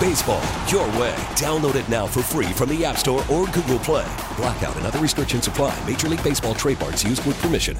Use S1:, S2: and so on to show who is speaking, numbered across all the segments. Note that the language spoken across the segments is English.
S1: Baseball, your way. Download it now for free from the App Store or Google Play. Blackout and other restrictions apply. Major League Baseball trademarks used with permission.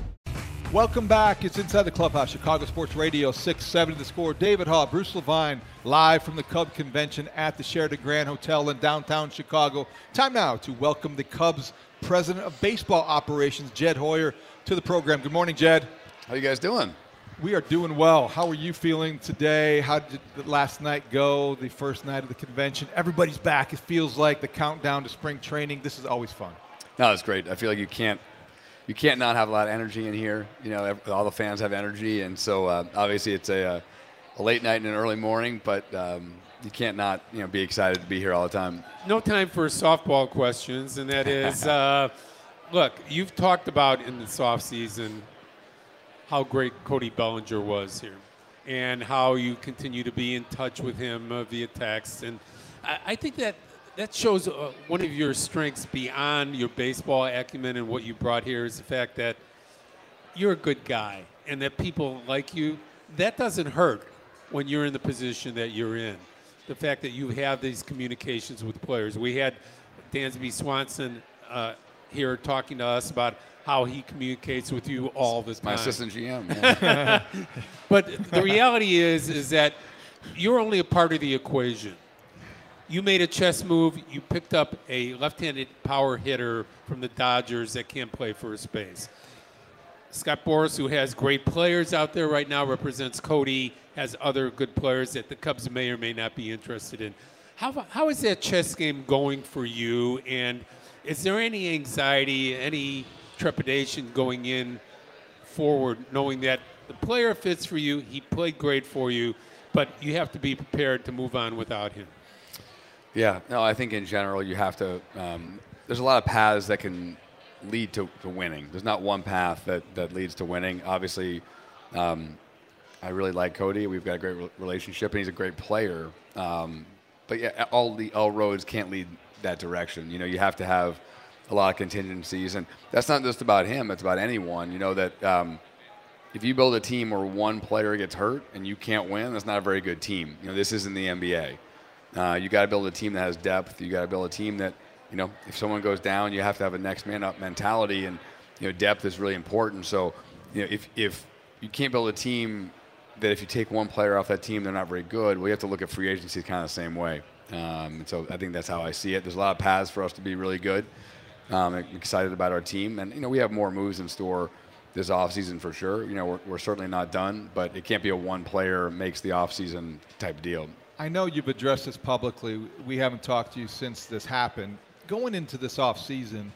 S2: Welcome back. It's Inside the Clubhouse, Chicago Sports Radio, 6-7 the score. David Haugh, Bruce Levine, live from the Cub Convention at the Sheraton Grand Hotel in downtown Chicago. Time now to welcome the Cubs President of Baseball Operations, Jed Hoyer, to the program. Good morning, Jed.
S3: How you guys doing?
S2: We are doing well. How are you feeling today? How did the last night go, the first night of the convention? Everybody's back. It feels like the countdown to spring training. This is always fun.
S3: No, it's great. I feel like you can't you can't not have a lot of energy in here. You know, all the fans have energy, and so uh, obviously it's a, uh, a, late night and an early morning, but um, you can't not you know be excited to be here all the time.
S4: No time for softball questions, and that is, uh, look, you've talked about in this off season how great Cody Bellinger was here, and how you continue to be in touch with him uh, via text, and I, I think that that shows uh, one of your strengths beyond your baseball acumen and what you brought here is the fact that you're a good guy and that people like you. That doesn't hurt when you're in the position that you're in. The fact that you have these communications with players. We had Dansby Swanson uh, here talking to us about how he communicates with you all the time.
S3: My assistant GM. Yeah.
S4: but the reality is, is that you're only a part of the equation you made a chess move. You picked up a left-handed power hitter from the Dodgers that can't play first base. Scott Boras, who has great players out there right now, represents Cody, has other good players that the Cubs may or may not be interested in. How, how is that chess game going for you? And is there any anxiety, any trepidation going in forward, knowing that the player fits for you, he played great for you, but you have to be prepared to move on without him?
S3: Yeah, no, I think in general you have to. Um, there's a lot of paths that can lead to, to, winning. There's not one path that, that leads to winning. Obviously, um, I really like Cody. We've got a great re- relationship, and he's a great player. Um, but yeah, all the all roads can't lead that direction. You know, you have to have a lot of contingencies, and that's not just about him. It's about anyone. You know that um, if you build a team where one player gets hurt and you can't win, that's not a very good team. You know, this isn't the NBA. Uh, you got to build a team that has depth. You got to build a team that, you know, if someone goes down, you have to have a next man up mentality, and you know, depth is really important. So, you know, if if you can't build a team that if you take one player off that team, they're not very good. We have to look at free agency kind of the same way. Um, and so I think that's how I see it. There's a lot of paths for us to be really good. Um, excited about our team, and you know, we have more moves in store this offseason for sure. You know, we're, we're certainly not done, but it can't be a one player makes the offseason type deal.
S2: I know you've addressed this publicly. We haven't talked to you since this happened. Going into this off season,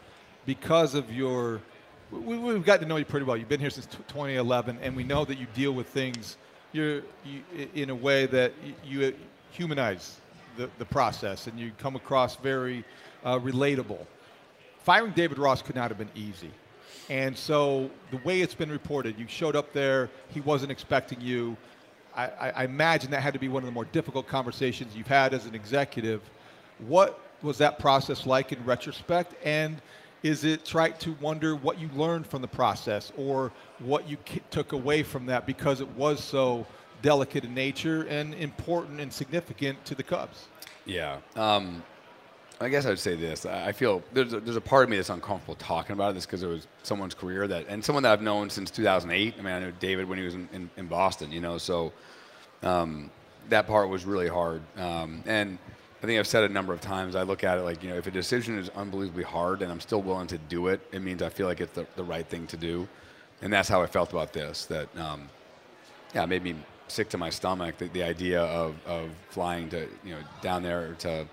S2: because of your, we, have gotten to know you pretty well. You've been here since 2011, and we know that you deal with things you're, you, in a way that you, humanize the, the process, and you come across very uh, relatable. Firing David Ross could not have been easy. And so the way it's been reported, you showed up there, he wasn't expecting you. I, I, imagine that had to be one of the more difficult conversations you've had as an executive. What was that process like in retrospect? And is it right to wonder what you learned from the process or what you took away from that because it was so delicate in nature and important and significant to the Cubs?
S3: Yeah. Um, I guess I would say this. I feel there's a, there's a part of me that's uncomfortable talking about this because it was someone's career that, and someone that I've known since 2008. I mean, I know David when he was in, in, in Boston, you know, so um, that part was really hard. Um, and I think I've said it a number of times. I look at it like, you know, if a decision is unbelievably hard and I'm still willing to do it, it means I feel like it's the, the right thing to do. And that's how I felt about this. That, um, yeah, it made me sick to my stomach. The, the idea of, of flying to, you know, down there to,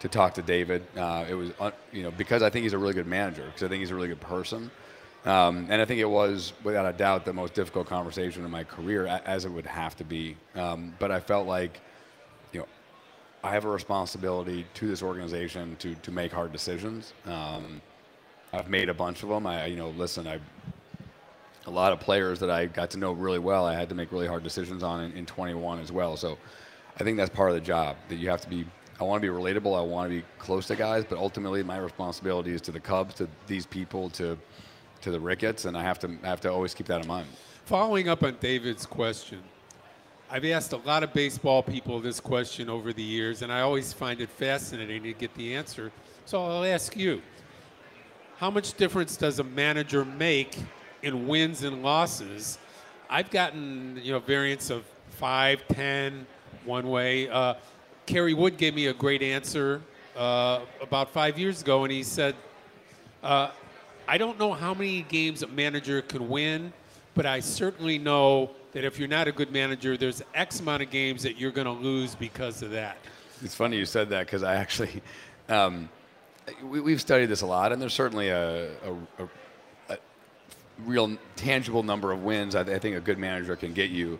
S3: to talk to David. Uh, it was, uh, you know, because I think he's a really good manager, because I think he's a really good person. Um, and I think it was, without a doubt, the most difficult conversation in my career, as it would have to be. Um, but I felt like, you know, I have a responsibility to this organization to to make hard decisions. Um, I've made a bunch of them. I, you know, listen, I a lot of players that I got to know really well. I had to make really hard decisions on in, in 21 as well. So I think that's part of the job that you have to be. I want to be relatable. I want to be close to guys, but ultimately my responsibility is to the Cubs, to these people, to to the Ricketts, and I have to I have to always keep that in mind.
S4: Following up on David's question, I've asked a lot of baseball people this question over the years, and I always find it fascinating to get the answer. So I'll ask you How much difference does a manager make in wins and losses? I've gotten you know variants of five, ten, one way. Uh, Kerry Wood gave me a great answer uh, about five years ago, and he said, uh, I don't know how many games a manager can win, but I certainly know that if you're not a good manager, there's X amount of games that you're going to lose because of that.
S3: It's funny you said that because I actually, um, we, have studied this a lot, and there's certainly a, a, a, a real tangible number of wins I, I, think a good manager can get you.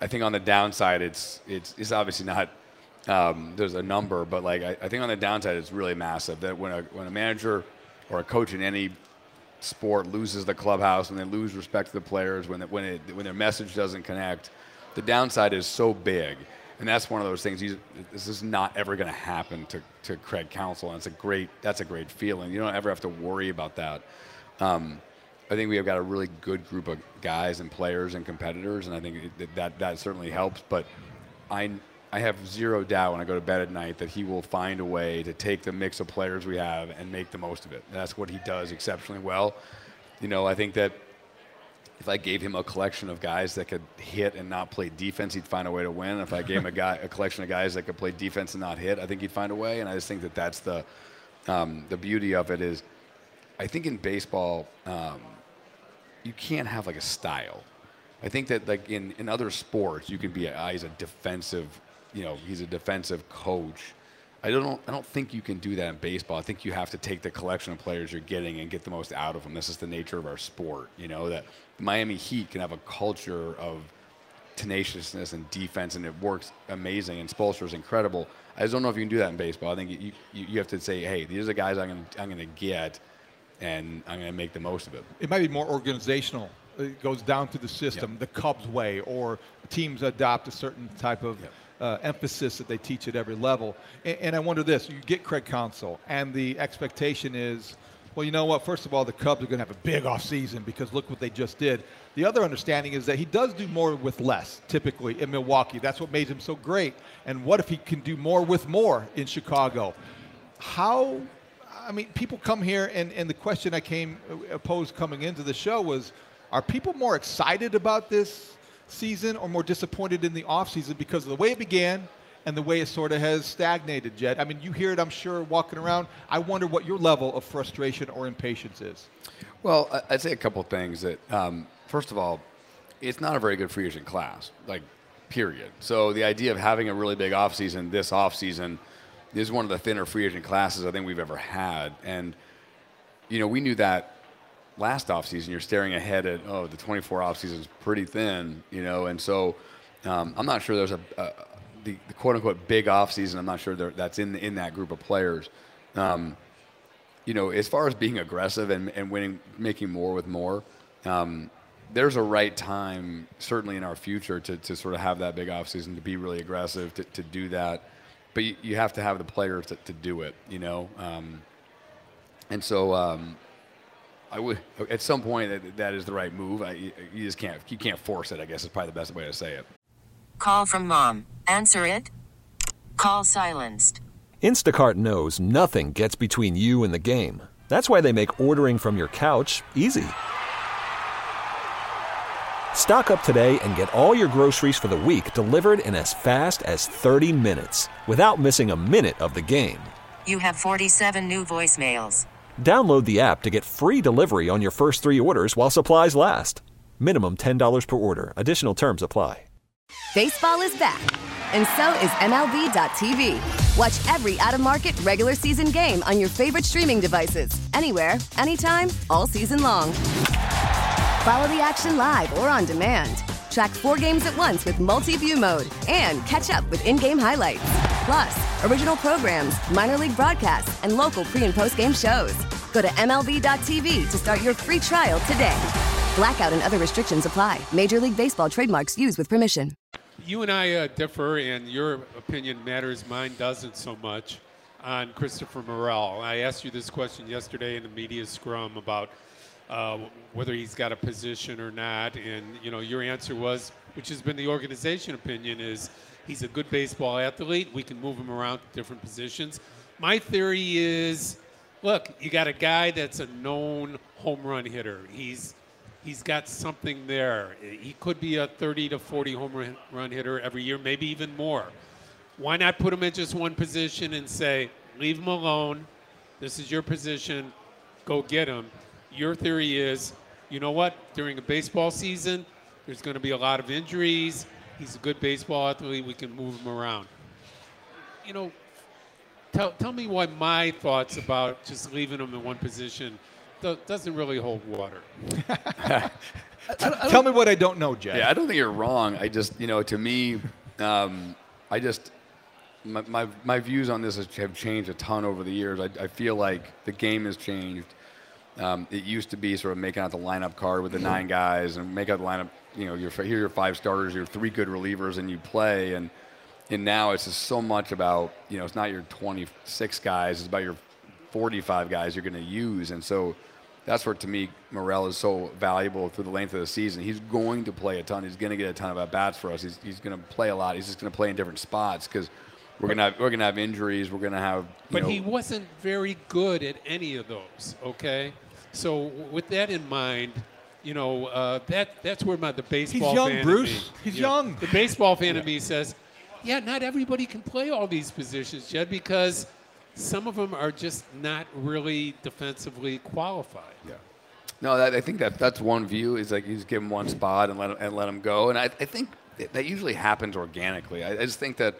S3: I think on the downside, it's it's, it's obviously not. Um, there's a number, but like I, I think on the downside, it's really massive. That when a when a manager or a coach in any sport loses the clubhouse, when they lose respect to the players, when, it, when, it, when their message doesn't connect, the downside is so big. And that's one of those things. this is not ever going to happen to, to Craig Counsell, and it's a great. That's a great feeling. You don't ever have to worry about that. Um, I think we have got a really good group of guys and players and competitors, and I think that that, that certainly helps. But I I have zero doubt when I go to bed at night that he will find a way to take the mix of players we have and make the most of it. That's what he does exceptionally well. You know, I think that if I gave him a collection of guys that could hit and not play defense, he'd find a way to win. If I gave him a guy a collection of guys that could play defense and not hit, I think he'd find a way. And I just think that that's the um, the beauty of it is, I think in baseball, um, you can't have like a style. I think that like in, in other sports, you can be a, he's a defensive you know he's a defensive coach. I don't I don't think you can do that in baseball. I think you have to take the collection of players you're getting and get the most out of them. This is the nature of our sport. You know that Miami Heat can have a culture of tenaciousness and defense, and it works amazing. And Spoelstra is incredible. I just don't know if you can do that in baseball. I think you, you, you have to say, hey, these are the guys I'm going I'm going to get, and I'm going to make the most of it.
S2: It might be more organizational. It goes down to the system, the Cubs way, or teams adopt a certain type of uh, emphasis that they teach at every level. And, and, I wonder this: you get Craig Counsell, and the expectation is, well, you know what? First of all, the Cubs are going to have a big offseason because look what they just did. The other understanding is that he does do more with less, typically in Milwaukee. That's what made him so great. And what if he can do more with more in Chicago? How? I mean, people come here, and, and the question I came uh, posed coming into the show was, are people more excited about this season or more disappointed in the offseason because of the way it began and the way it sort of has stagnated, Jed? I mean, you hear it, I'm sure, walking around. I wonder what your level of frustration or impatience is.
S3: Well, I'd say a couple things. That um, first of all, it's not a very good free agent class, like period. So the idea of having a really big offseason this offseason is one of the thinner free agent classes I think we've ever had, and you know we knew that last offseason, you're staring ahead at, oh, the 24 offseason is pretty thin, you know, and so um, I'm not sure there's a, a the, the, quote unquote big offseason, I'm not sure that's in, in that group of players. Um, you know, as far as being aggressive and, and winning, making more with more, um, there's a right time, certainly in our future, to, to sort of have that big offseason, to be really aggressive, to, to do that. But you, you have to have the players to, to do it, you know. Um, and so, um, I would at some point that, that is the right move. I, you just can't you can't force it. I guess is probably the best way to say it.
S5: Call from mom. Answer it. Call silenced.
S6: Instacart knows nothing gets between you and the game. That's why they make ordering from your couch easy. Stock up today and get all your groceries for the week delivered in as fast as 30 minutes without missing a minute of the game.
S5: You have 47 new voicemails.
S6: Download the app to get free delivery on your first three orders while supplies last. Minimum $10 per order. Additional terms apply.
S7: Baseball is back, and so is MLB.tv. Watch every out of market regular season game on your favorite streaming devices, anywhere, anytime, all season long. Follow the action live or on demand. Track four games at once with multi view mode and catch up with in game highlights. Plus, original programs, minor league broadcasts, and local pre and post game shows. Go to MLB.tv to start your free trial today. Blackout and other restrictions apply. Major League Baseball trademarks used with permission.
S4: You and I uh, differ, and your opinion matters. Mine doesn't so much on Christopher Morel. I asked you this question yesterday in the media scrum about uh, whether he's got a position or not, and you know your answer was, which has been the organization opinion, is he's a good baseball athlete. We can move him around to different positions. My theory is, look, you got a guy that's a known home run hitter. He's he's got something there. He could be a 30 to 40 home run- hitter every year, maybe even more. Why not put him in just one position and say, leave him alone. This is your position. Go get him. Your theory is, you know what? During a baseball season, there's going to be a lot of injuries. He's a good baseball athlete. We can move him around. You know, tell, tell me why my thoughts about just leaving him in one position doesn't really hold water.
S2: Tell me what I don't know, Jay.
S3: Yeah, I don't think you're wrong. I just, you know, to me, um, I just, my, my, my views on this have changed a ton over the years. I, I feel like the game has changed. Um, it used to be sort of making out the lineup card with the nine guys and make out the lineup. You know, your here are your five starters, your three good relievers, and you play. And and now it's just so much about you know, it's not your 26 guys, it's about your 45 guys you're going to use. And so that's where to me Morel is so valuable through the length of the season. He's going to play a ton. He's going to get a ton of at bats for us. He's, he's going to play a lot. He's just going to play in different spots because we're going to have we're going to have injuries. We're going to have. you
S4: But
S3: know,
S4: he wasn't very good at any of those. Okay, so with that in mind, you know uh, that that's where my the baseball He's
S2: young,
S4: fan
S2: Bruce.
S4: me-
S2: He's
S4: you know,
S2: young.
S4: The baseball fan of me says, yeah, not everybody can play all these positions, Jed, because some of them are just not really defensively qualified.
S3: Yeah. No, that, I think that that's one view is like you just give him one spot and let him, and let him go. And I, I think that that usually happens organically. I, I just think that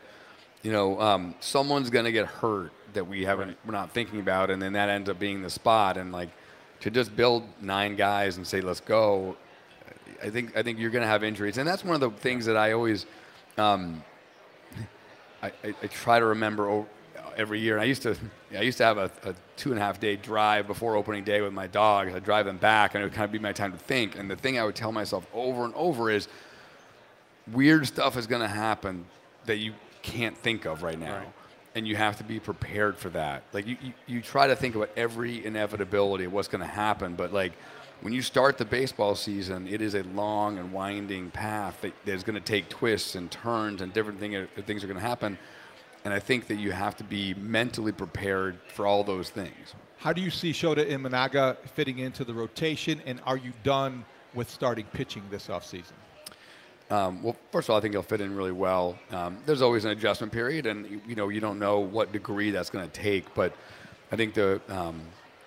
S3: you know um, someone's going to get hurt that we haven't we're not thinking about, and then that ends up being the spot. And like to just build nine guys and say let's go, I think I think you're going to have injuries, and that's one of the things that I always. Um, I, I, I try to remember every year. And I used to, I used to have a, a two and a half day drive before opening day with my dog. I'd drive them back, and it would kind of be my time to think. And the thing I would tell myself over and over is, weird stuff is going to happen that you can't think of right now. And you have to be prepared for that. Like you, you, you try to think about every inevitability of what's going to happen, but like when you start the baseball season, it is a long and winding path that, that is going to take twists and turns and different thing, uh, things are going to happen. And I think that you have to be mentally prepared for all those things.
S2: How do you see Shota Imanaga fitting into the rotation, and are you done with starting pitching this offseason?
S3: Um, well, first of all, I think he'll fit in really well. Um, there's always an adjustment period, and you- know you don't know what degree that's going to take. But I think the um,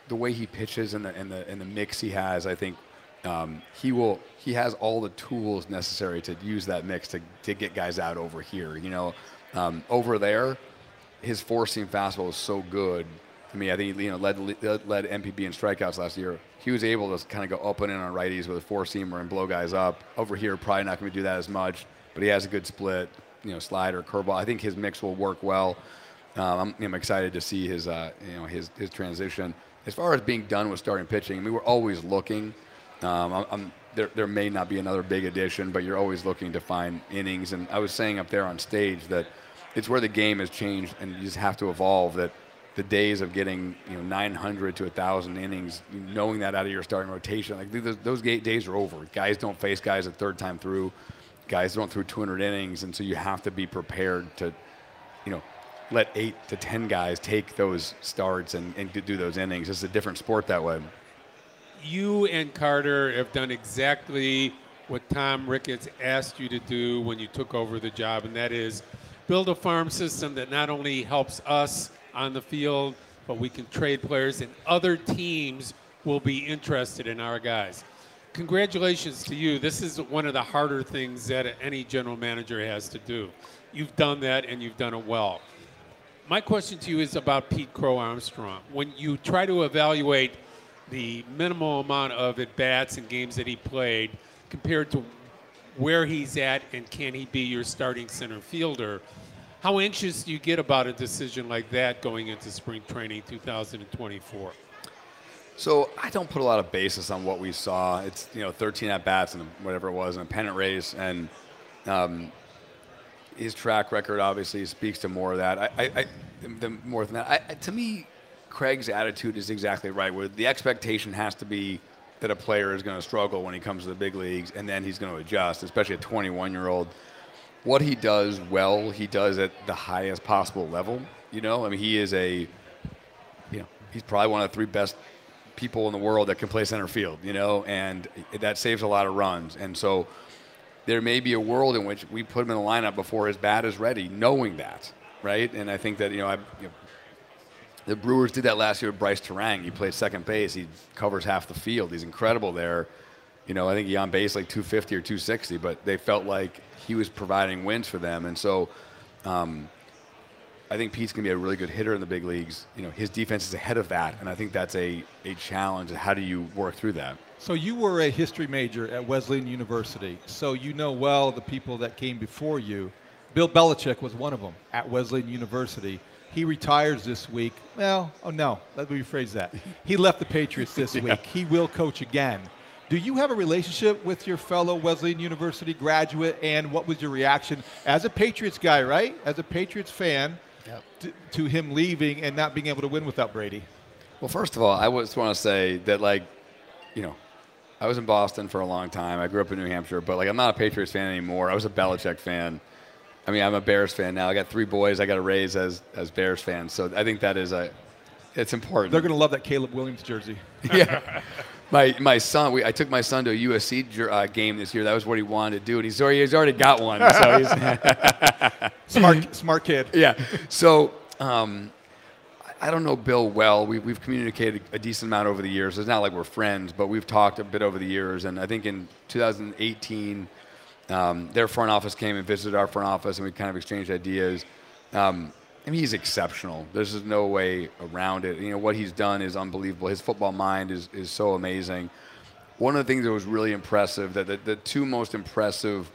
S3: the way he pitches and the and the and the mix he has, I think um, he will he has all the tools necessary to use that mix to to get guys out over here. You know, um, over there, his four seam fastball is so good. I mean, I think he you know led led NPB in strikeouts last year. He was able to kind of go up and in on righties with a four seamer and blow guys up. Over here, probably not going to do that as much, but he has a good split. You know, slider, curveball. I think his mix will work well. Um, I'm, I'm excited to see his uh, you know his his transition. As far as being done with starting pitching, mean, we're always looking. Um, I'm, I'm, there, there may not be another big addition, but you're always looking to find innings. And I was saying up there on stage that it's where the game has changed, and you just have to evolve. That the days of getting you know 900 to 1,000 innings, knowing that out of your starting rotation, like those, those days are over. Guys don't face guys a third time through. Guys don't throw 200 innings, and so you have to be prepared to, you know, let eight to 10 guys take those starts and, and do those innings. It's a different sport that way.
S4: You and Carter have done exactly what Tom Ricketts asked you to do when you took over the job, and that is build a farm system that not only helps us on the field, but we can trade players, and other teams will be interested in our guys. Congratulations to you. This is one of the harder things that any general manager has to do. You've done that, and you've done it well. My question to you is about Pete Crow Armstrong. When you try to evaluate the minimal amount of at bats and games that he played compared to where he's at and can he be your starting center fielder, how anxious do you get about a decision like that going into spring training 2024?
S3: So I don't put a lot of basis on what we saw. It's you know 13 at bats and whatever it was in a pennant race, and um, his track record obviously speaks to more of that. I, I, I the, more than that, I, to me, Craig's attitude is exactly right. Where the expectation has to be that a player is going to struggle when he comes to the big leagues, and then he's going to adjust, especially a 21 year old. What he does well, he does at the highest possible level. You know, I mean, he is a, you know, he's probably one of the three best people in the world that can play center field. You know, and that saves a lot of runs. And so, there may be a world in which we put him in the lineup before his bat is ready, knowing that, right? And I think that you know, I, you know the Brewers did that last year with Brice Turang. He played second base. He covers half the field. He's incredible there. You know, I think he on base like 250 or 260, but they felt like he was providing wins for them. And so um, I think Pete's going to be a really good hitter in the big leagues. You know, his defense is ahead of that, and I think that's a, a challenge. How do you work through that?
S2: So you were a history major at Wesleyan University, so you know well the people that came before you. Bill Belichick was one of them at Wesleyan University. He retires this week. Well, oh no, let me rephrase that. He left the Patriots this yeah. week. He will coach again. Do you have a relationship with your fellow Wesleyan University graduate, and what was your reaction as a Patriots guy, right? As a Patriots fan, yep. to, to him leaving and not being able to win without Brady?
S3: Well, first of all, I just want to say that, like, you know, I was in Boston for a long time. I grew up in New Hampshire, but like I'm not a Patriots fan anymore. I was a Belichick fan. I mean, I'm a Bears fan now. I got three boys. I got to raise as as Bears fans. So I think that is a it's important.
S2: They're going to love that Caleb Williams jersey.
S3: yeah. My, my son, we, I took my son to a USC uh, game this year. That was what he wanted to do, and he's already, he's already got one. So
S2: smart, smart kid.
S3: Yeah. So um, I don't know Bill well. We, we've communicated a decent amount over the years. It's not like we're friends, but we've talked a bit over the years. And I think in 2018, um, their front office came and visited our front office, and we kind of exchanged ideas. Um, I mean, he's exceptional. There's no way around it. You know, what he's done is unbelievable. His football mind is, is so amazing. One of the things that was really impressive, that the, the two most impressive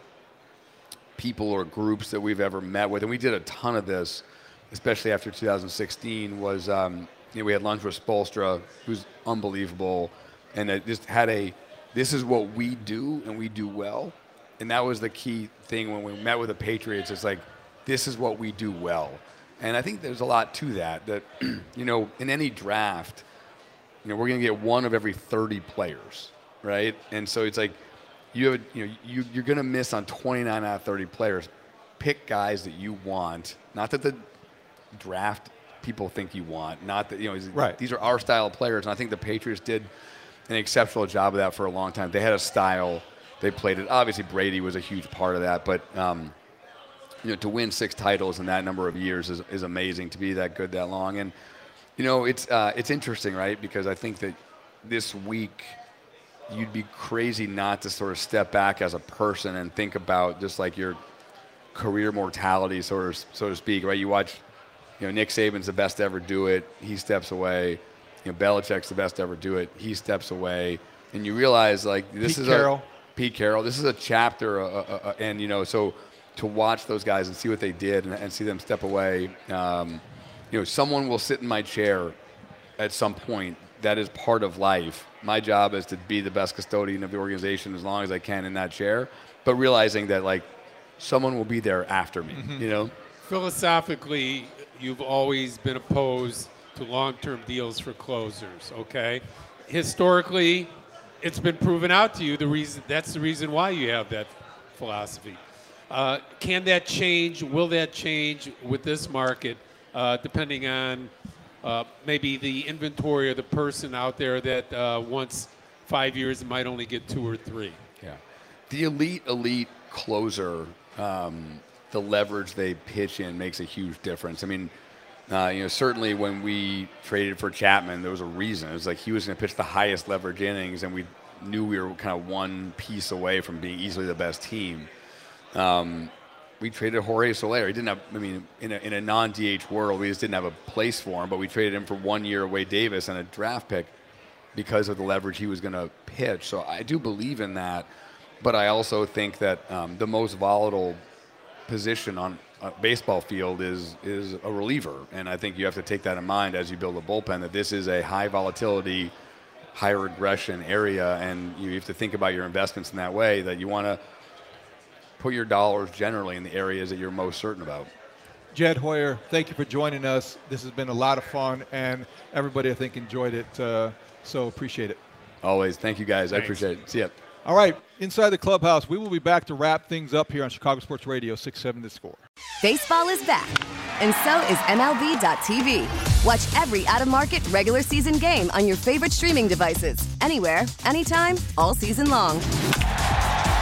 S3: people or groups that we've ever met with, and we did a ton of this – especially after 2016, was um, you know, we had lunch with Spoelstra, who's unbelievable, and it just had a this is what we do and we do well, and that was the key thing when we met with the Patriots. It's like this is what we do well, and I think there's a lot to that. That you know, in any draft, you know, we're going to get one of every 30 players, right? And so it's like you have you know you, you're going to miss on 29 out of 30 players. Pick guys that you want. Not that the draft people think you want. Not that you know,
S2: right.
S3: these are our style of players, and I think the Patriots did an exceptional job of that for a long time. They had a style, they played it. Obviously, Brady was a huge part of that, but um, you know, to win six titles in that number of years is, is amazing. To be that good that long, and you know, it's uh, it's interesting, right? Because I think that this week you'd be crazy not to sort of step back as a person and think about just like your career mortality, sort of, so to speak, right? You watch you know, Nick Saban's the best to ever do it. He steps away. You know, Belichick's the best to ever do it. He steps away. And you realize, like, this
S2: Pete
S3: is
S2: Carroll.
S3: a Pete Carroll. This is a chapter, uh, uh, uh, and you know, so to watch those guys and see what they did and, and see them step away. Um, you know, someone will sit in my chair at some point. That is part of life. My job is to be the best custodian of the organization as long as I can in that chair. But realizing that, like, someone will be there after me. Mm-hmm. You know.
S4: Philosophically, you've always been opposed to long-term deals for closers. Okay, historically, it's been proven out to you the reason that's the reason why you have that philosophy. Uh, can that change? Will that change with this market, uh, depending on uh, maybe the inventory of the person out there that uh, wants five years might only get two or three?
S3: Yeah. the elite, elite closer, um, the leverage they pitch in makes a huge difference. I mean, uh, you know, certainly when we traded for Chapman, there was a reason. It was like he was going to pitch the highest leverage innings, and we knew we were kind of one piece away from being easily the best team. Um, we traded Jorge Soler. He didn't have, I mean, in a, in a non DH world, we just didn't have a place for him, but we traded him for one year away Davis and a draft pick because of the leverage he was going to pitch. So I do believe in that, but I also think that um, the most volatile position on a baseball field is is a reliever, and I think you have to take that in mind as you build a bullpen. That this is a high volatility, high regression area, and you have to think about your investments in that way. That you want to put your dollars generally in the areas that you're most certain about.
S2: Jed Hoyer, thank you for joining us. This has been a lot of fun, and everybody I think enjoyed it. Uh, so appreciate it.
S3: Always, thank you guys. Thanks. I appreciate it. See ya.
S2: All right, inside the clubhouse, we will be back to wrap things up here on Chicago Sports Radio 6-7 The Score.
S7: Baseball is back, and so is MLB.tv. Watch every out-of-market regular season game on your favorite streaming devices, anywhere, anytime, all season long.